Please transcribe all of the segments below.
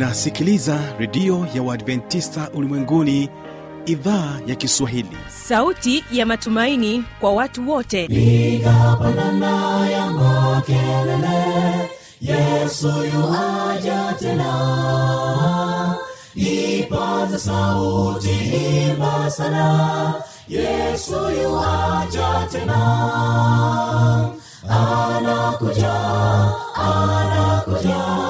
unasikiliza redio ya uadventista ulimwenguni idhaa ya kiswahili. Sauti ya matumaini kwa watu wote. Piga pandana ya makelele yesu yuaja tena. Ipaza sauti imba sana yesu yuaja tena. Anakuja anakuja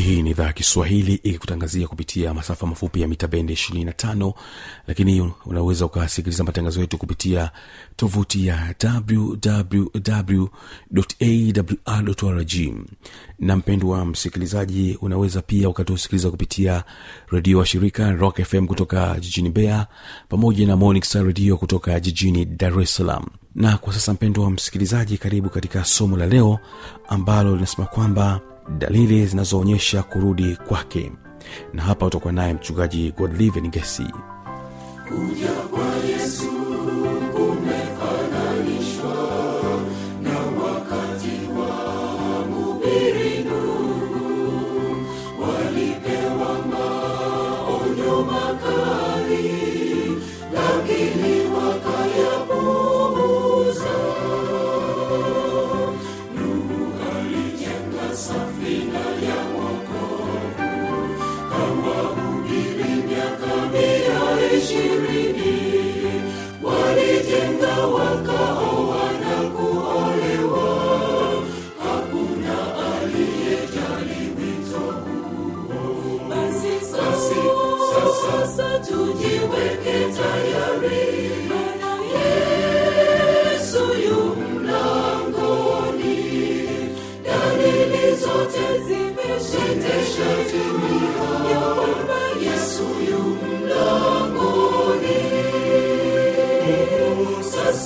hii ni idhaa ya kiswahili ikikutangazia kupitia masafa mafupi ya mita bende 25 lakini unaweza ukasikiliza matangazo yetu kupitia tovuti ya wwwawrrg na mpendwa msikilizaji unaweza pia ukatusikiliza kupitia redio wa shirika rock fm kutoka jijini bea pamoja na morning redio kutoka jijini dar es salaam. Na kwa sasa mpendwa wa msikilizaji karibu katika somo la leo ambalo linasema kwamba dalili zinazoonyesha kurudi kwake. Na hapa utakuwa naye mchungaji godliven gesi kuja kwa yesu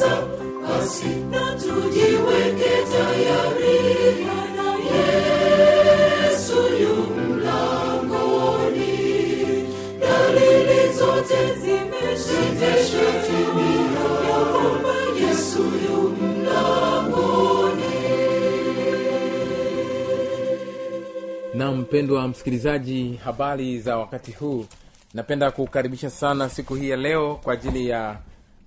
sasa basi na tujiweke tayari. Maana yesu yu mlangoni. Dalili zote zimeshatimia ya kwamba yesu yu mlangoni. Na mpendwa msikilizaji habari za wakati huu. Napenda kukaribisha sana siku hii ya leo kwa ajili ya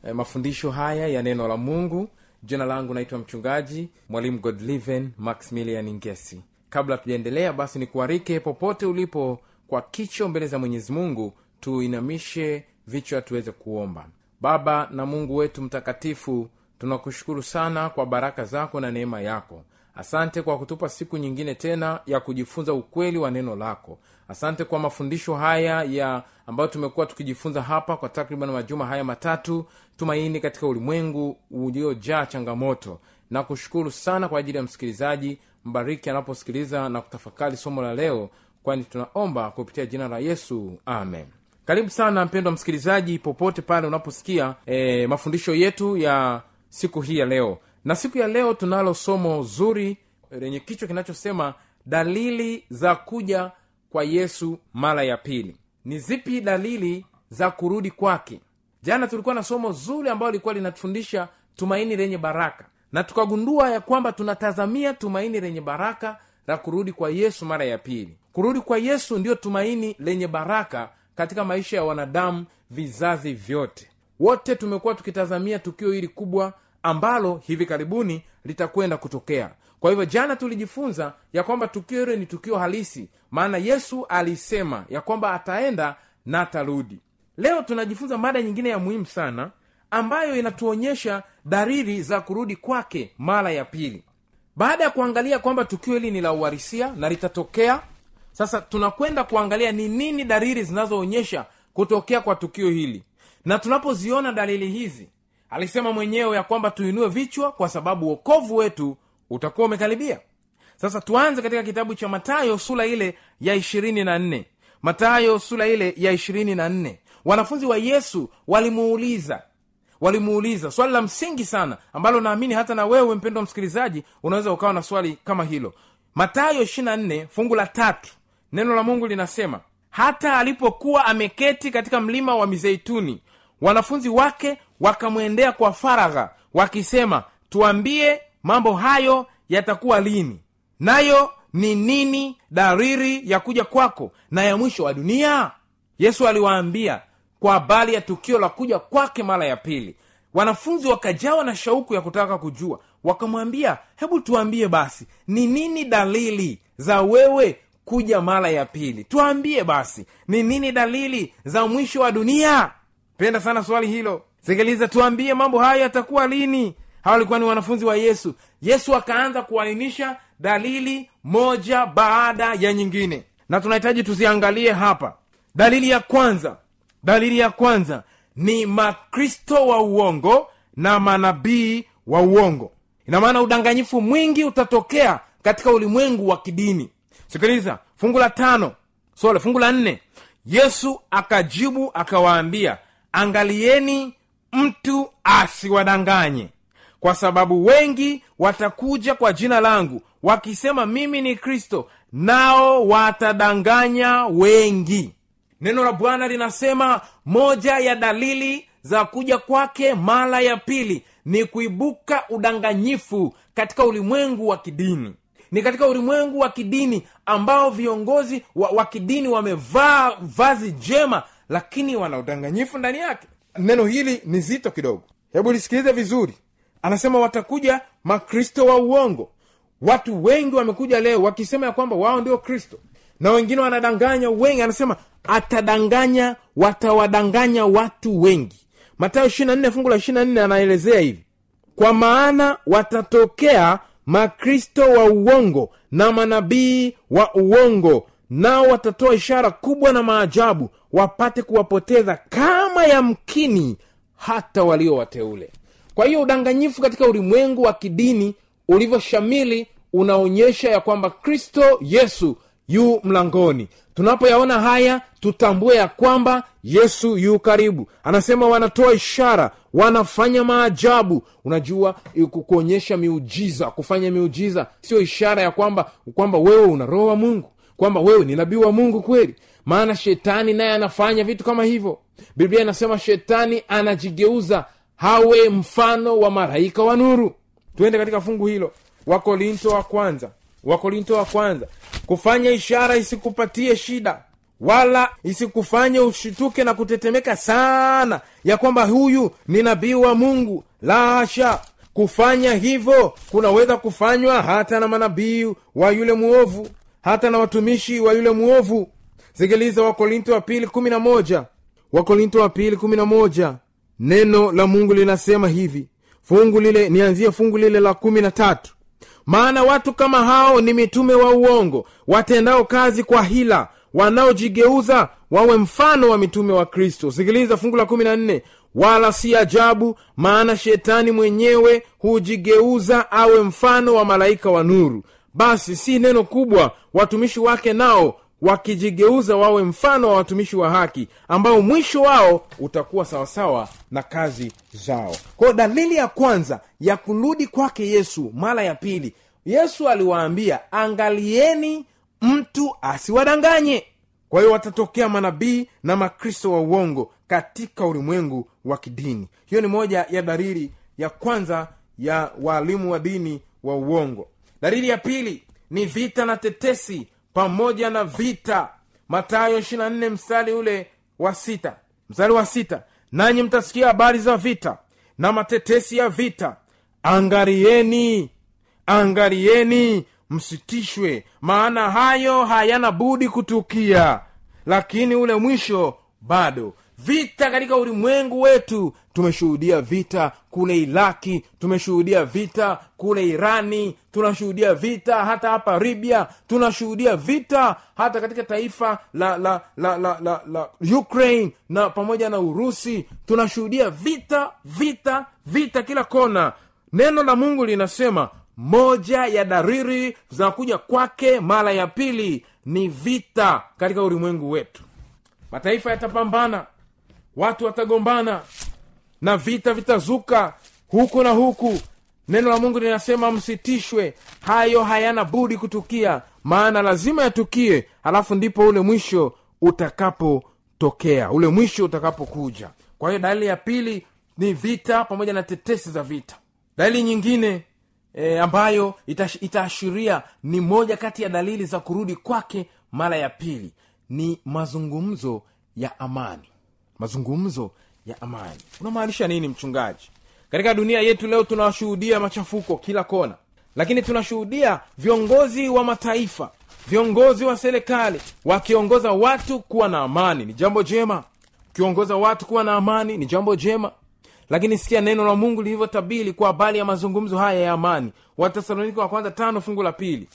eh, mafundisho haya ya neno la mungu. Jina langu naitwa mchungaji mwalimu godliven maximilian ngesi. Kabla tujaendelea basi nikuarike popote ulipo kwa kicho mbele za mwenyezi mungu tuinamishe vichwa tuweze kuomba. Baba na mungu wetu mtakatifu tunakushukuru sana kwa baraka zako na neema yako. Asante kwa kutupa siku nyingine tena ya kujifunza ukweli wa neno lako asante kwa mafundisho haya ya ambayo tumekuwa tukijifunza hapa kwa takriban majuma haya matatu tumaini katika ulimwengu uliojaa changamoto. Na kushukuru sana kwa ajili ya msikilizaji. Mbariki anaposikiliza na kutafakari somo la leo kwani tunaomba kupitia jina la yesu. Amen. Karibu sana mpendwa msikilizaji popote pale unaposikia e, mafundisho yetu ya siku hii ya leo. Na siku ya leo tunalo somo zuri lenye kichwa kinachosema dalili za kuja kwa yesu mara ya pili. Ni zipi dalili za kurudi kwake? Jana tulikuwa na somo zuri ambalo lilikuwa linatufundisha tumaini lenye baraka. Na tukagundua ya kwamba tunatazamia tumaini lenye baraka la kurudi kwa yesu mara ya pili. Kurudi kwa yesu ndiyo tumaini lenye baraka katika maisha ya wanadamu vizazi vyote. Wote tumekuwa tukitazamia tukio hili kubwa ambalo hivi karibuni litakwenda kutokea kwa hivyo jana tulijifunza ya kwamba tukio hilo ni tukio halisi. Maana yesu alisema ya kwamba ataenda na atarudi. Leo tunajifunza mada nyingine ya muhimu sana ambayo inatuonyesha dalili za kurudi kwake mara ya pili. Baada ya kuangalia kwamba tukio hili ni la uharisia na litatokea sasa tunakwenda kuangalia ni nini dalili zinazoonyesha kutokea kwa tukio hili. Na tunapoziona dalili hizi alisema mwenyewe ya kwamba tuinue vichwa kwa sababu wokovu wetu utakuwa umekaribia. Sasa tuanze katika kitabu cha matayo sura ile ya ishirini na nne. Matayo sura ile ya ishirini na nne. Wanafunzi wa yesu walimuuliza walimuuliza swali la msingi sana ambalo naamini hata na wewe mpendo wa msikilizaji unaweza ukawa na swali kama hilo. Matayo 24 fungu la tatu. Neno la mungu linasema hata alipokuwa ameketi katika mlima wa mizeituni wanafunzi wake wakamwendea kwa faragha wakisema tuambie mambo hayo yatakuwa lini? Nayo ni nini dariri ya kuja kwako na ya mwisho wa dunia? Yesu aliwaambia kwa habari ya tukio la kuja kwake mara ya pili. Wanafunzi wakajawa na shauku ya kutaka kujua. Wakamwambia hebu tuambie basi ni nini dalili za wewe kuja mara ya pili? Tuambie basi ni nini dalili za mwisho wa dunia? Penda sana swali hilo. Sikiliza tuambie mambo hayo yatakuwa lini hawa walikuwa ni wanafunzi wa yesu. Yesu akaanza kuainisha dalili moja baada ya nyingine. Na tunahitaji tuziangalie hapa. Dalili ya kwanza. Dalili ya kwanza ni makristo wa uongo na manabii wa uongo. Ina maana udanganyifu mwingi utatokea katika ulimwengu wa kidini. Sikiliza fungu la tano. Sole fungu la nne. Yesu akajibu akawaambia angalieni mtu asiwadanganye kwa sababu wengi watakuja kwa jina langu wakisema mimi ni kristo nao watadanganya wengi. Neno la bwana linasema moja ya dalili za kuja kwake mara ya pili ni kuibuka udanganyifu katika ulimwengu wa kidini. Ni katika ulimwengu wa kidini ambao viongozi wa, wa kidini wamevaa vazi jema lakini wana udanganyifu ndani yake. Neno hili ni zito kidogo. Hebu lisikilize vizuri anasema watakuja makristo wa uongo. Watu wengi wamekuja leo wakisema ya kwamba wao ndio kristo. Na wengine wanadanganya wengi. Anasema atadanganya watawadanganya watu wengi. Matayo 24 fungu la 24 anaelezea hivi. Kwa maana watatokea makristo wa uongo na manabii wa uongo nao watatoa ishara kubwa na maajabu wapate kuwapoteza kama yamkini hata walio wateule kwa hiyo udanganyifu katika ulimwengu wa kidini ulivyoshamili unaonyesha ya kwamba kristo yesu yu mlangoni. Tunapoyaona haya tutambue ya kwamba yesu yu karibu. Anasema wanatoa ishara wanafanya maajabu. Unajua ku- kuonyesha miujiza kufanya miujiza sio ishara ya kwamba kwamba wewe una roho wa mungu kwamba wewe ni nabii wa mungu kweli. Maana shetani naye anafanya vitu kama hivyo. Biblia inasema shetani anajigeuza hawe mfano wa malaika wa nuru. Twende katika fungu hilo. Wakorinto wa kwanza. Wakorinto wa kwanza. Kufanya ishara isikupatie shida wala isikufanye ushituke na kutetemeka sana ya kwamba huyu ni nabii wa mungu. La kufanya hivyo kunaweza kufanywa hata na manabii wa yule mwovu hata na watumishi wa yule mwovu. Sikiliza wakorinto wa pili kumi na moja. Wakorinto wa pili kumi na moja neno la mungu linasema hivi. Fungu lile nianzie fungu lile la kumi na tatu. Maana watu kama hao ni mitume wa uongo watendao kazi kwa hila wanaojigeuza wawe mfano wa mitume wa kristo. Sikiliza fungu la kumi na nne. Wala si ajabu maana shetani mwenyewe hujigeuza awe mfano wa malaika wa nuru. Basi si neno kubwa watumishi wake nao wakijigeuza wawe mfano wa watumishi wa haki ambao mwisho wao utakuwa sawasawa na kazi zao. Kwayo dalili ya kwanza ya kurudi kwake yesu mara ya pili yesu aliwaambia angalieni mtu asiwadanganye. Kwa hiyo watatokea manabii na makristo wa uongo katika ulimwengu wa kidini. Hiyo ni moja ya dalili ya kwanza ya waalimu wa dini wa uongo. Dalili ya pili ni vita na tetesi pamoja na vita matayo 24 mstari ule wa sita. Mstari wa sita. Nanyi mtasikia habari za vita na matetesi ya vita. Angalieni angalieni msitishwe maana hayo hayana budi kutukia. Lakini ule mwisho bado vita katika ulimwengu wetu. Tumeshuhudia vita kule iraki tumeshuhudia vita kule irani tunashuhudia vita hata hapa libya tunashuhudia vita hata katika taifa la la la la, la, la ukraine na pamoja na urusi. Tunashuhudia vita vita vita kila kona. Neno la mungu linasema moja ya dariri za kuja kwake mara ya pili ni vita katika ulimwengu wetu. Mataifa yatapambana watu watagombana na vita vitazuka huku na huku. Neno la mungu linasema msitishwe. Hayo hayana budi kutukia maana lazima yatukie. Halafu ndipo ule mwisho utakapotokea ule mwisho utakapokuja. Kwa hiyo dalili ya pili ni vita pamoja na tetesi za vita. Dalili nyingine e, ambayo itaashiria ni moja kati ya dalili za kurudi kwake mara ya pili ni mazungumzo ya amani mazungumzo ya amani. Unamaanisha nini mchungaji? Katika dunia yetu leo tunashuhudia machafuko kila kona lakini tunashuhudia viongozi wa mataifa viongozi wa serikali wakiongoza watu kuwa na amani. Ni jambo jema. Ukiongoza watu kuwa na amani ni jambo jema. Lakini sikia neno la mungu lilivyotabili kwa habari ya mazungumzo haya ya amani. Watesaloniki wa kwanza tano fungu la pili.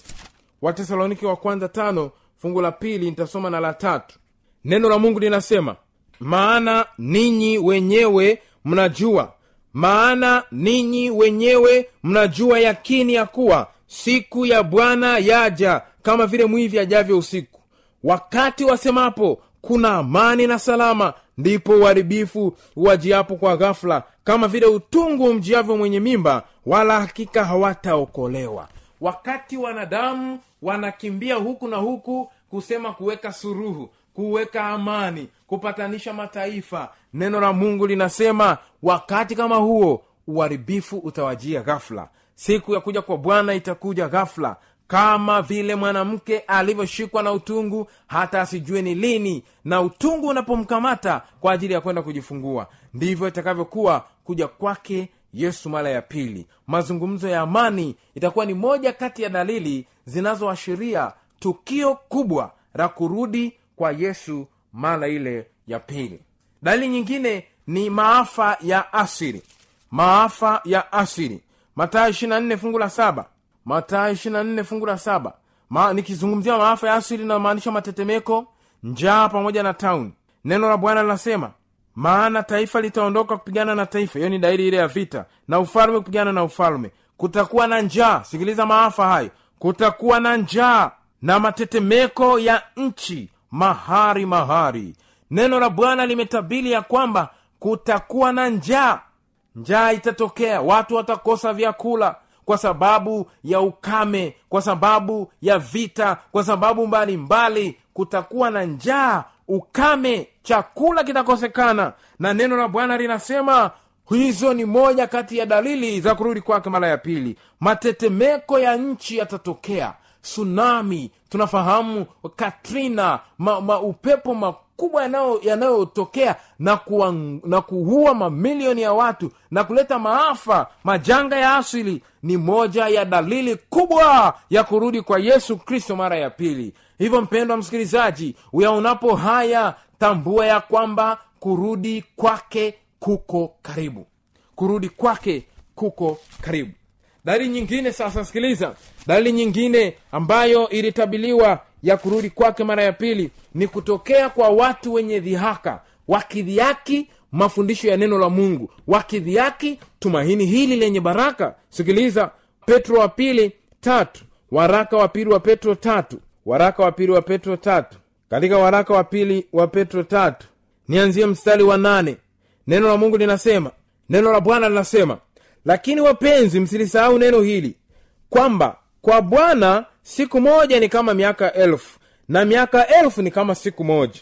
Watesaloniki wa kwanza tano fungu la pili nitasoma na la tatu. Neno la mungu linasema maana ninyi wenyewe mnajua. Maana ninyi wenyewe mnajua yakini ya kuwa siku ya bwana yaja kama vile mwivi ajavyo usiku. Wakati wasemapo kuna amani na salama ndipo uharibifu uwajiapo kwa ghafula kama vile utungu mjiavyo mwenye mimba wala hakika hawataokolewa. Wakati wanadamu wanakimbia huku na huku kusema kuweka suruhu kuweka amani kupatanisha mataifa. Neno la mungu linasema wakati kama huo uharibifu utawajia ghafula siku ya kuja kwa bwana itakuja ghafula kama vile mwanamke alivyoshikwa na utungu hata asijue ni lini na utungu unapomkamata kwa ajili ya kwenda kujifungua. Ndivyo itakavyokuwa kuja kwake yesu mara ya pili. Mazungumzo ya amani itakuwa ni moja kati ya dalili zinazoashiria tukio kubwa la kurudi kwa yesu mara ile ya pili. Dalili nyingine ni maafa ya asiri maafa ya asiri matayo 24 fungu la saba. Matayo 24 fungu la saba. Ma, nikizungumzia maafa ya asiri inamaanisha matetemeko njaa pamoja na tauni neno la bwana linasema maana taifa litaondoka kupigana na taifa. Hiyo ni dairi ile ya vita. Na ufalme kupigana na ufalme. Kutakuwa na njaa. Sikiliza maafa hayo. Kutakuwa na njaa na matetemeko ya nchi mahari mahari. Neno la bwana limetabili ya kwamba kutakuwa na njaa. Njaa itatokea watu watakosa vyakula kwa sababu ya ukame kwa sababu ya vita kwa sababu mbalimbali mbali, kutakuwa na njaa ukame chakula kitakosekana. Na neno la bwana linasema hizo ni moja kati ya dalili za kurudi kwake mara ya pili. Matetemeko ya nchi yatatokea tsunami. Tunafahamu katrina ma, ma upepo makubwa yanayo- yanayotokea na, kuwa, na kuua mamilioni ya watu na kuleta maafa. Majanga ya asili ni moja ya dalili kubwa ya kurudi kwa yesu kristo mara ya pili. Hivyo mpendwa msikilizaji uyaonapo haya tambua ya kwamba kurudi kwake kuko karibu. Kurudi kwake kuko karibu dalili nyingine sasa sikiliza. Dalili nyingine ambayo ilitabiliwa ya kurudi kwake mara ya pili ni kutokea kwa watu wenye dhihaka wakidhiaki mafundisho ya neno la mungu wakidhiaki tumaini hili lenye baraka. Sikiliza petro wa pili tatu waraka wa pili wa petro tatu waraka wa pili wa petro tatu. Katika waraka wa pili wa petro tatu nianzie mstari wa nane. Neno la mungu linasema neno la bwana linasema lakini wapenzi msilisahau neno hili kwamba kwa bwana siku moja ni kama miaka elfu na miaka elfu ni kama siku moja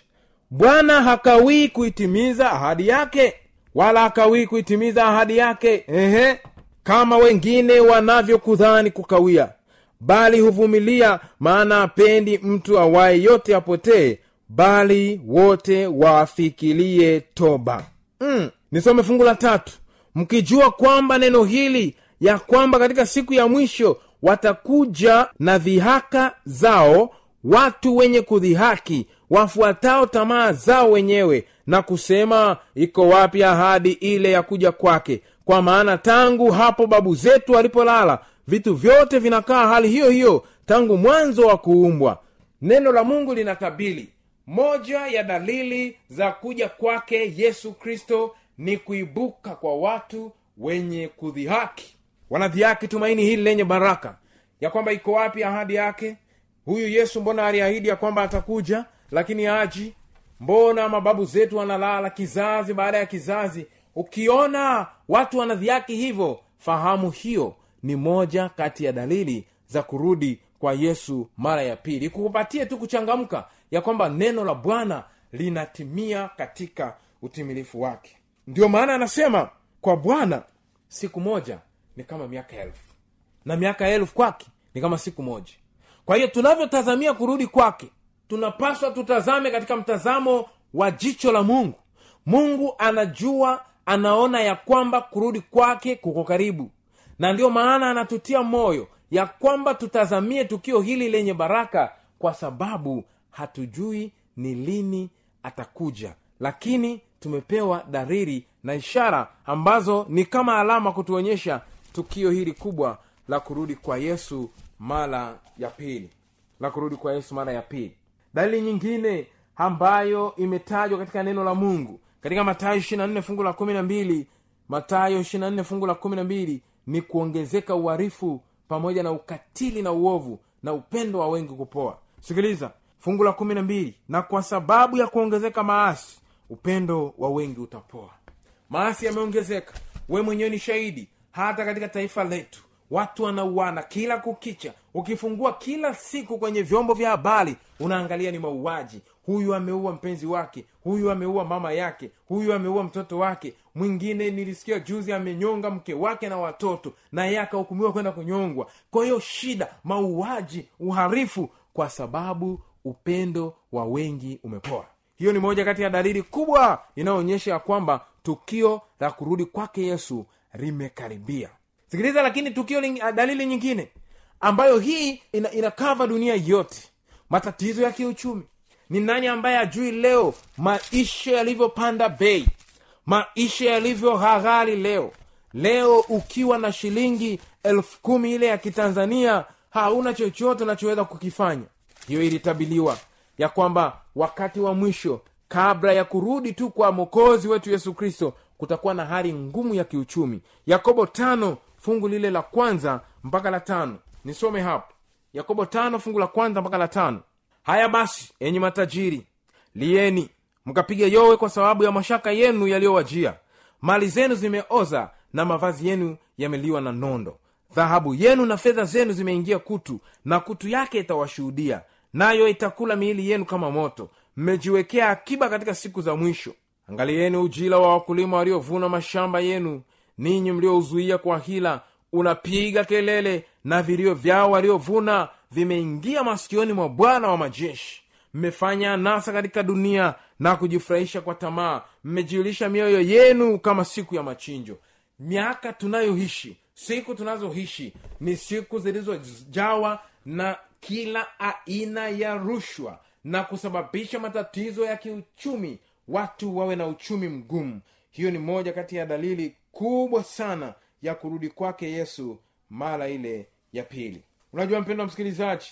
bwana hakawii kuitimiza ahadi yake wala hakawii kuitimiza ahadi yake ehe kama wengine wanavyokudhani kukawia bali huvumilia maana apendi mtu awaye yote apotee bali wote wafikilie toba mm. nisome fungu la tatu mkijua kwamba neno hili ya kwamba katika siku ya mwisho watakuja na dhihaka zao watu wenye kudhihaki wafuatao tamaa zao wenyewe na kusema iko wapi ahadi ile ya kuja kwake? Kwa maana tangu hapo babu zetu walipolala vitu vyote vinakaa hali hiyo hiyo tangu mwanzo wa kuumbwa. Neno la mungu linatabili moja ya dalili za kuja kwake yesu kristo ni kuibuka kwa watu wenye kudhihaki. Wanadhihaki tumaini hili lenye baraka ya kwamba iko wapi ahadi yake? Huyu yesu mbona aliahidi ya kwamba atakuja lakini aji mbona mababu zetu wanalala kizazi baada ya kizazi? Ukiona watu wanadhihaki hivyo fahamu hiyo ni moja kati ya dalili za kurudi kwa yesu mara ya pili. Kukupatie tu kuchangamka ya kwamba neno la bwana linatimia katika utimilifu wake ndio maana anasema kwa bwana siku moja ni kama miaka elfu. Na miaka elfu kwake ni kama siku moja. Kwa hiyo tunavyotazamia kurudi kwake tunapaswa tutazame katika mtazamo wa jicho la mungu. Mungu anajua anaona ya kwamba kurudi kwake kuko karibu. Na ndiyo maana anatutia moyo ya kwamba tutazamie tukio hili lenye baraka kwa sababu hatujui ni lini atakuja. Lakini tumepewa dariri na ishara ambazo ni kama alama kutuonyesha tukio hili kubwa la kurudi kwa yesu mara ya pili. La kurudi kwa yesu mara ya pili. Dalili nyingine ambayo imetajwa katika neno la mungu katika matayo 24 fungu la 12 matayo 24 fungu la 12 ni kuongezeka uharifu pamoja na ukatili na uovu na upendo wa wengi kupoa. Sikiliza fungu la 12 na kwa sababu ya kuongezeka maasi upendo wa wengi utapoa. Maasi yameongezeka. We mwenyewe ni shahidi. Hata katika taifa letu watu wanauana kila kukicha. Ukifungua kila siku kwenye vyombo vya habari unaangalia ni mauaji. Huyu ameua mpenzi wake huyu ameua mama yake huyu ameua mtoto wake. Mwingine nilisikia juzi amenyonga mke wake na watoto na yeye akahukumiwa kwenda kunyongwa. Kwa hiyo shida mauaji uharifu kwa sababu upendo wa wengi umepoa hiyo ni moja kati ya dalili kubwa inayoonyesha ya kwamba tukio la kurudi kwake yesu limekaribia. Sikiliza lakini tukio ling, dalili nyingine ambayo hii ina, inakava dunia yote. Matatizo ya kiuchumi. Ni nani ambaye ajui leo maisha yalivyopanda bei? Maisha yalivyo ghali leo. Leo ukiwa na shilingi elfu kumi ile ya kitanzania hauna chochote unachoweza kukifanya. Hiyo ilitabiliwa ya kwamba wakati wa mwisho kabla ya kurudi tu kwa mokozi wetu yesu kristo kutakuwa na hali ngumu ya kiuchumi. Yakobo tano fungu lile la kwanza mpaka la tano. Nisome hapo. Yakobo tano fungu la kwanza mpaka la tano. Haya basi enyi matajiri lieni mkapiga yowe kwa sababu ya mashaka yenu yaliyowajia. Mali zenu zimeoza na mavazi yenu yameliwa na nondo. Dhahabu yenu na fedha zenu zimeingia kutu na kutu yake itawashuhudia nayo itakula miili yenu kama moto. Mmejiwekea akiba katika siku za mwisho. Angalieni ujila wa wakulima waliovuna mashamba yenu. Ninyi mliouzuia kwa hila unapiga kelele na vilio vyao waliovuna vimeingia masikioni mwa bwana wa majeshi. Mmefanya anasa katika dunia na kujifurahisha kwa tamaa. Mmejiulisha mioyo yenu kama siku ya machinjo. Miaka tunayoishi siku tunazoishi ni siku zilizojawa na kila aina ya rushwa na kusababisha matatizo ya kiuchumi watu wawe na uchumi mgumu. Hiyo ni moja kati ya dalili kubwa sana ya kurudi kwake yesu mara ile ya pili. Unajua mpendo wa msikilizaji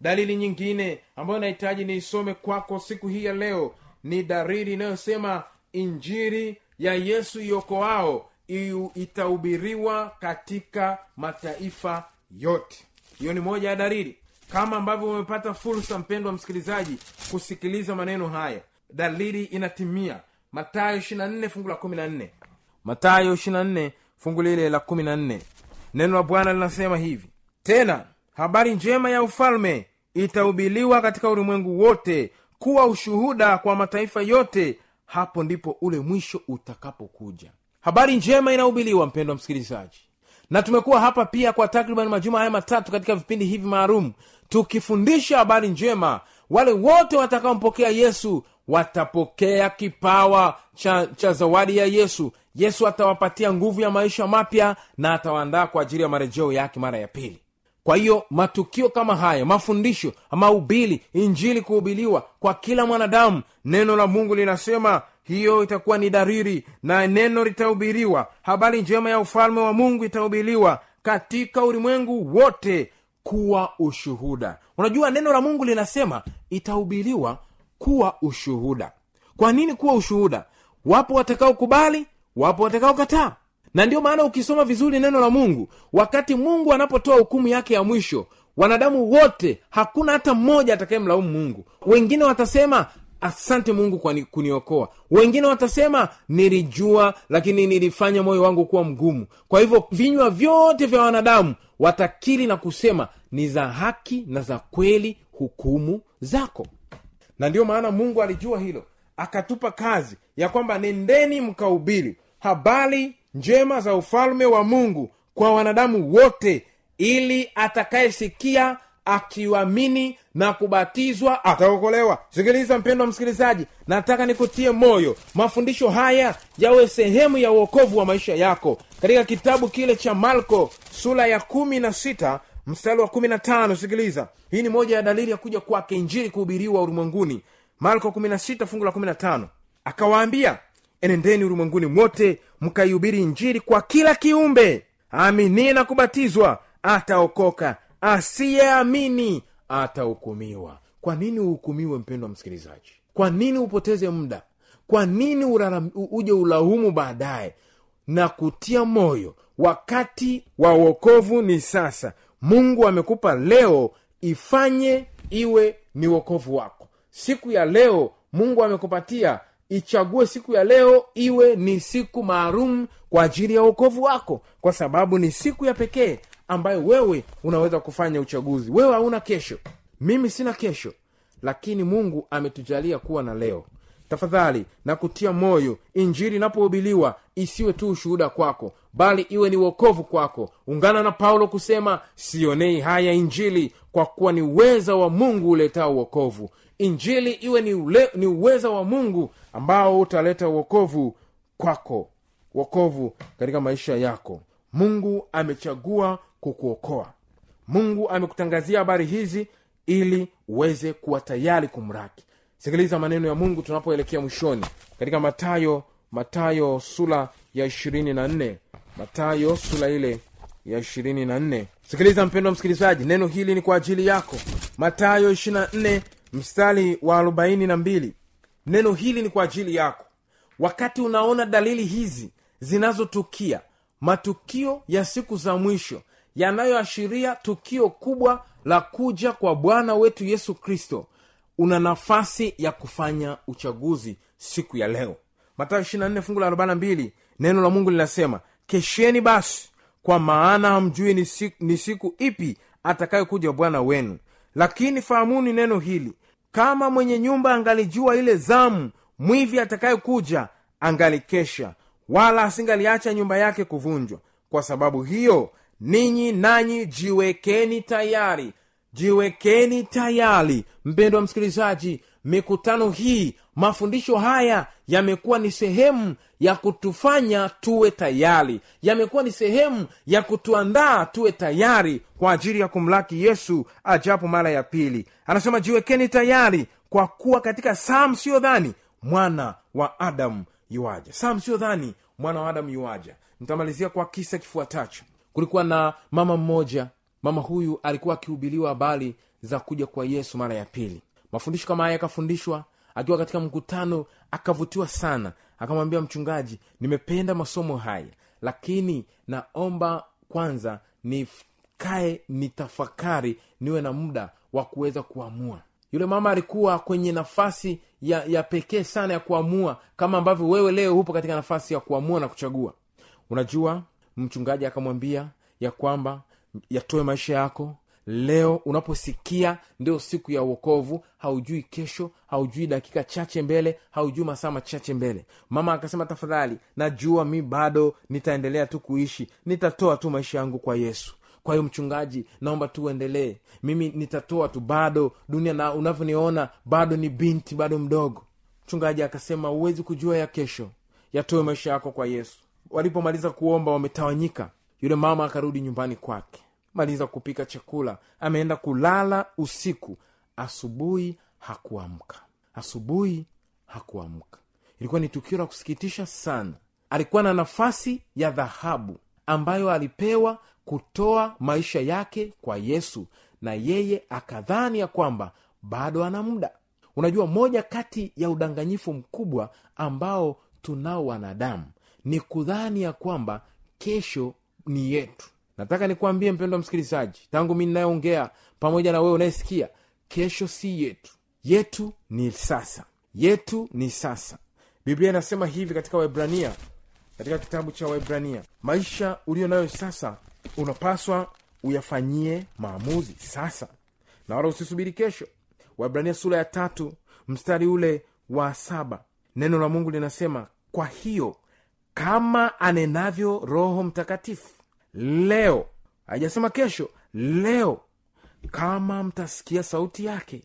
dalili nyingine ambayo nahitaji niisome kwako siku hii ya leo ni dalili inayosema injiri ya yesu iokoao itahubiriwa katika mataifa yote hiyo ni moja ya dalili. Kama ambavyo umepata fursa mpendo wa msikilizaji kusikiliza maneno haya. Dalili inatimia. Matayo 24 fungu la 14 matayo 24 fungu lile la 14 neno la bwana linasema hivi. Tena habari njema ya ufalme itahubiliwa katika ulimwengu wote kuwa ushuhuda kwa mataifa yote. Hapo ndipo ule mwisho utakapokuja. Habari njema inahubiliwa mpendo wa msikilizaji na tumekuwa hapa pia kwa takriban majuma haya matatu katika vipindi hivi maalum tukifundisha habari njema. Wale wote watakaompokea yesu watapokea kipawa cha, cha zawadi ya yesu. Yesu atawapatia nguvu ya maisha mapya na atawaandaa kwa ajili ya marejeo yake mara ya pili. Kwa hiyo matukio kama haya mafundisho mahubili injili kuhubiliwa kwa kila mwanadamu neno la mungu linasema hiyo itakuwa ni dariri na neno litahubiriwa. Habari njema ya ufalme wa mungu itahubiliwa katika ulimwengu wote kuwa ushuhuda. Unajua neno la mungu linasema itahubiriwa kuwa ushuhuda. Kwa nini kuwa ushuhuda? Wapo watakaokubali wapo watakaokataa na ndio maana ukisoma vizuri neno la mungu wakati mungu anapotoa hukumu yake ya mwisho wanadamu wote hakuna hata mmoja atakayemlaumu mungu. Wengine watasema asante mungu kwa ni- kuniokoa. Wengine watasema nilijua lakini nilifanya moyo wangu kuwa mgumu. Kwa hivyo vinywa vyote vya wanadamu watakiri na kusema ni za haki na za kweli hukumu zako. Na ndiyo maana mungu alijua hilo. Akatupa kazi ya kwamba nendeni mkaubiri habari njema za ufalme wa mungu kwa wanadamu wote ili atakayesikia akiamini na kubatizwa. Ataokolewa. Sikiliza mpendo wa msikilizaji nataka nikutie moyo. Mafundisho haya yawe sehemu ya uokovu wa maisha yako. Katika kitabu kile cha marko sura ya kumi na sita mstari wa kumi na tano sikiliza. Hii ni moja ya dalili ya kuja kwake injili kuhubiriwa ulimwenguni. Marko 16 fungu la 15 akawaambia enendeni ulimwenguni mwote mkaihubiri injili kwa kila kiumbe. Aminie na kubatizwa ataokoka asiyeamini atahukumiwa. Kwa nini uhukumiwe mpendo wa msikilizaji? Kwa nini upoteze muda? Kwa nini uje ulaumu baadaye na kutia moyo? Wakati wa uokovu ni sasa. Mungu amekupa leo ifanye iwe ni uokovu wako. Siku ya leo mungu amekupatia ichague siku ya leo iwe ni siku maalum kwa ajili ya uokovu wako. Kwa sababu ni siku ya pekee ambayo wewe unaweza kufanya uchaguzi. Wewe hauna kesho. Mimi sina kesho. Lakini mungu ametujalia kuwa na leo. Tafadhali na kutia moyo. Injili inapohubiliwa isiwe tu ushuhuda kwako bali iwe ni uokovu kwako. Ungana na paulo kusema sionei haya injili kwa kuwa ni uweza wa mungu uletao uokovu injili iwe ni, ule, ni uweza wa mungu ambao utaleta uokovu kwako. Uokovu katika maisha yako. Mungu amechagua kukuokoa. Mungu amekutangazia habari hizi ili uweze kuwa tayari kumraki. Sikiliza maneno ya mungu tunapoelekea mwishoni. Katika matayo matayo sura ya ishirini na nne. Matayo sura ile ya ishirini na nne. Sikiliza mpendo msikilizaji neno hili ni kwa ajili yako. Matayo ishirina nne mstari wa arobaini na mbili. Neno hili ni kwa ajili yako. Wakati unaona dalili hizi zinazotukia matukio ya siku za mwisho yanayoashiria tukio kubwa la kuja kwa bwana wetu yesu kristo. Una nafasi ya kufanya uchaguzi siku ya leo. Matayo 24 fungu la 42 neno la mungu linasema kesheni basi kwa maana hamjui ni siku, ni siku ipi atakayokuja bwana wenu. Lakini fahamuni neno hili kama mwenye nyumba angalijua ile zamu mwivi atakayekuja angalikesha wala asingaliacha nyumba yake kuvunjwa. Kwa sababu hiyo ninyi nanyi jiwekeni tayari. Jiwekeni tayari. Mpendo wa msikilizaji mikutano hii mafundisho haya yamekuwa ni sehemu ya kutufanya tuwe tayari. Yamekuwa ni sehemu ya kutuandaa tuwe tayari kwa ajili ya kumlaki yesu ajapo mara ya pili. Anasema jiwekeni tayari kwa kuwa katika saa msiyodhani mwana wa adamu yuaja. Saa msiyodhani mwana wa adamu yuaja. Nitamalizia kwa kisa kifuatacho kulikuwa na mama mmoja. Mama huyu alikuwa akihubiliwa habari za kuja kwa yesu mara ya pili. Mafundisho kama haya yakafundishwa akiwa katika mkutano akavutiwa sana. Akamwambia mchungaji nimependa masomo haya lakini naomba kwanza nikae nitafakari niwe na muda wa kuweza kuamua. Yule mama alikuwa kwenye nafasi ya, ya pekee sana ya kuamua kama ambavyo wewe leo hupo katika nafasi ya kuamua na kuchagua. Unajua mchungaji akamwambia ya kwamba yatoe maisha yako. Leo unaposikia ndio siku ya uokovu haujui kesho haujui dakika chache mbele haujui masaa machache mbele. Mama akasema tafadhali najua mi bado nitaendelea tu kuishi nitatoa tu maisha yangu kwa yesu. Kwa hiyo mchungaji naomba tu uendelee mimi nitatoa tu bado dunia na unavyoniona bado ni binti bado mdogo. Mchungaji akasema huwezi kujua ya kesho. Yatoe maisha yako kwa yesu walipomaliza kuomba wametawanyika. Yule mama akarudi nyumbani kwake. Maliza kupika chakula. Ameenda kulala usiku. Asubuhi hakuamka. Asubuhi hakuamka. Ilikuwa ni tukio la kusikitisha sana. Alikuwa na nafasi ya dhahabu ambayo alipewa kutoa maisha yake kwa yesu. Na yeye akadhani ya kwamba bado ana muda. Unajua moja kati ya udanganyifu mkubwa ambao tunao wanadamu ni kudhani ya kwamba kesho ni yetu. Nataka nikwambie mpendo msikilizaji tangu mi ninayeongea pamoja na wewe unayesikia kesho si yetu. Yetu ni sasa. Yetu ni sasa. Biblia inasema hivi katika waibrania katika kitabu cha waibrania maisha uliyo nayo sasa unapaswa uyafanyie maamuzi sasa na wala usisubiri kesho. Waibrania sura ya tatu mstari ule wa saba. Neno la mungu linasema kwa hiyo kama anenavyo roho mtakatifu. Leo hajasema kesho leo kama mtasikia sauti yake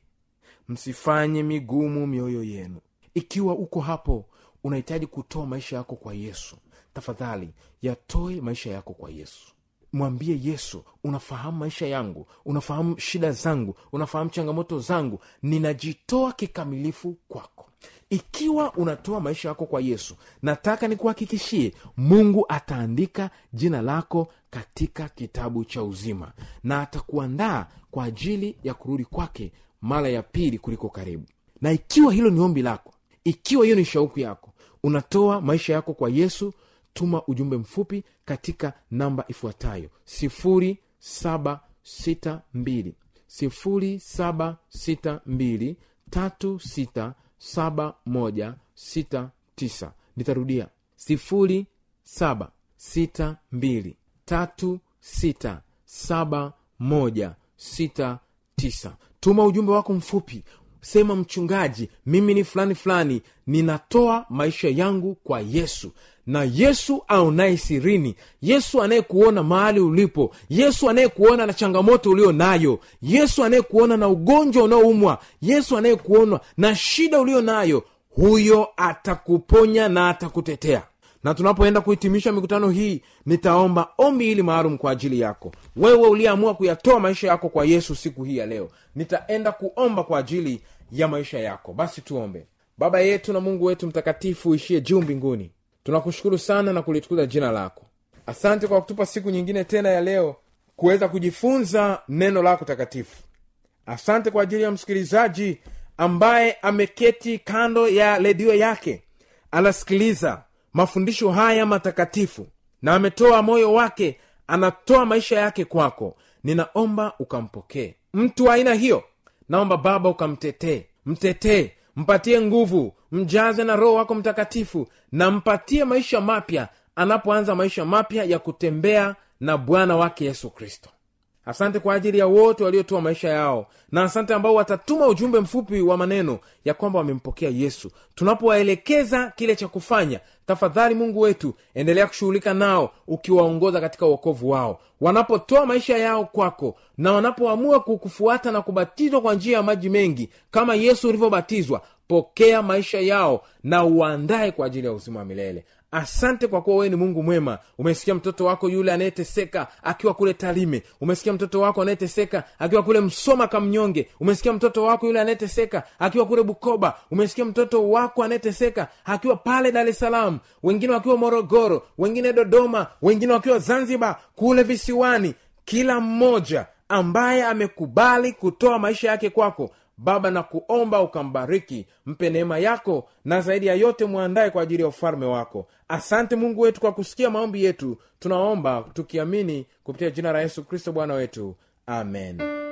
msifanye migumu mioyo yenu. Ikiwa uko hapo unahitaji kutoa maisha yako kwa yesu. Tafadhali yatoe maisha yako kwa yesu mwambie yesu unafahamu maisha yangu unafahamu shida zangu unafahamu changamoto zangu ninajitoa kikamilifu kwako. Ikiwa unatoa maisha yako kwa yesu nataka nikuhakikishie mungu ataandika jina lako katika kitabu cha uzima na atakuandaa kwa ajili ya kurudi kwake mara ya pili kuliko karibu. Na ikiwa hilo ni ombi lako ikiwa hiyo ni shauku yako unatoa maisha yako kwa yesu tuma ujumbe mfupi katika namba ifuatayo. 762 762 367169 nitarudia. 762 367169 tuma ujumbe wako mfupi sema mchungaji mimi ni fulani fulani ninatoa maisha yangu kwa yesu. Na yesu aonaye sirini yesu anayekuona mahali ulipo yesu anayekuona na changamoto ulio nayo yesu anayekuona na ugonjwa unaoumwa yesu anayekuona na shida ulio nayo huyo atakuponya na atakutetea. Na tunapoenda kuhitimisha mikutano hii nitaomba ombi hili maalum kwa ajili yako. Wewe uliyeamua kuyatoa maisha yako kwa yesu siku hii ya leo. Nitaenda kuomba kwa ajili ya maisha yako. Basi tuombe. Baba yetu na mungu wetu mtakatifu uishie juu mbinguni. Tunakushukuru sana na kulitukuza jina lako. Asante kwa kutupa siku nyingine tena ya leo kuweza kujifunza neno lako takatifu. Asante kwa ajili ya msikilizaji ambaye ameketi kando ya redio yake. Anasikiliza mafundisho haya matakatifu na ametoa moyo wake anatoa maisha yake kwako. Ninaomba ukampokee. Mtu wa aina hiyo naomba baba ukamtetee mtetee mpatie nguvu mjaze na roho wako mtakatifu na mpatie maisha mapya anapoanza maisha mapya ya kutembea na bwana wake yesu kristo asante kwa ajili ya wote waliotoa maisha yao na asante ambao watatuma ujumbe mfupi wa maneno ya kwamba wamempokea yesu. Tunapowaelekeza kile cha kufanya tafadhali mungu wetu endelea kushughulika nao ukiwaongoza katika uokovu wao. Wanapotoa maisha yao kwako na wanapoamua kukufuata na kubatizwa kwa njia ya maji mengi kama yesu ulivyobatizwa pokea maisha yao na uandaye kwa ajili ya uzima wa milele asante kwa kuwa wewe ni mungu mwema. Umesikia mtoto wako yule anayeteseka akiwa kule talime umesikia mtoto wako anayeteseka akiwa kule msoma kamnyonge. Umesikia mtoto wako yule anayeteseka akiwa kule bukoba. Umesikia mtoto wako anayeteseka akiwa pale dar es salaam. Wengine wakiwa morogoro wengine dodoma wengine wakiwa zanzibar kule visiwani. Kila mmoja ambaye amekubali kutoa maisha yake kwako baba na kuomba ukambariki mpe neema yako na zaidi ya yote mwandaye kwa ajili ya ufalme wako. Asante mungu wetu kwa kusikia maombi yetu. Tunaomba tukiamini kupitia jina la yesu kristo bwana wetu. Amen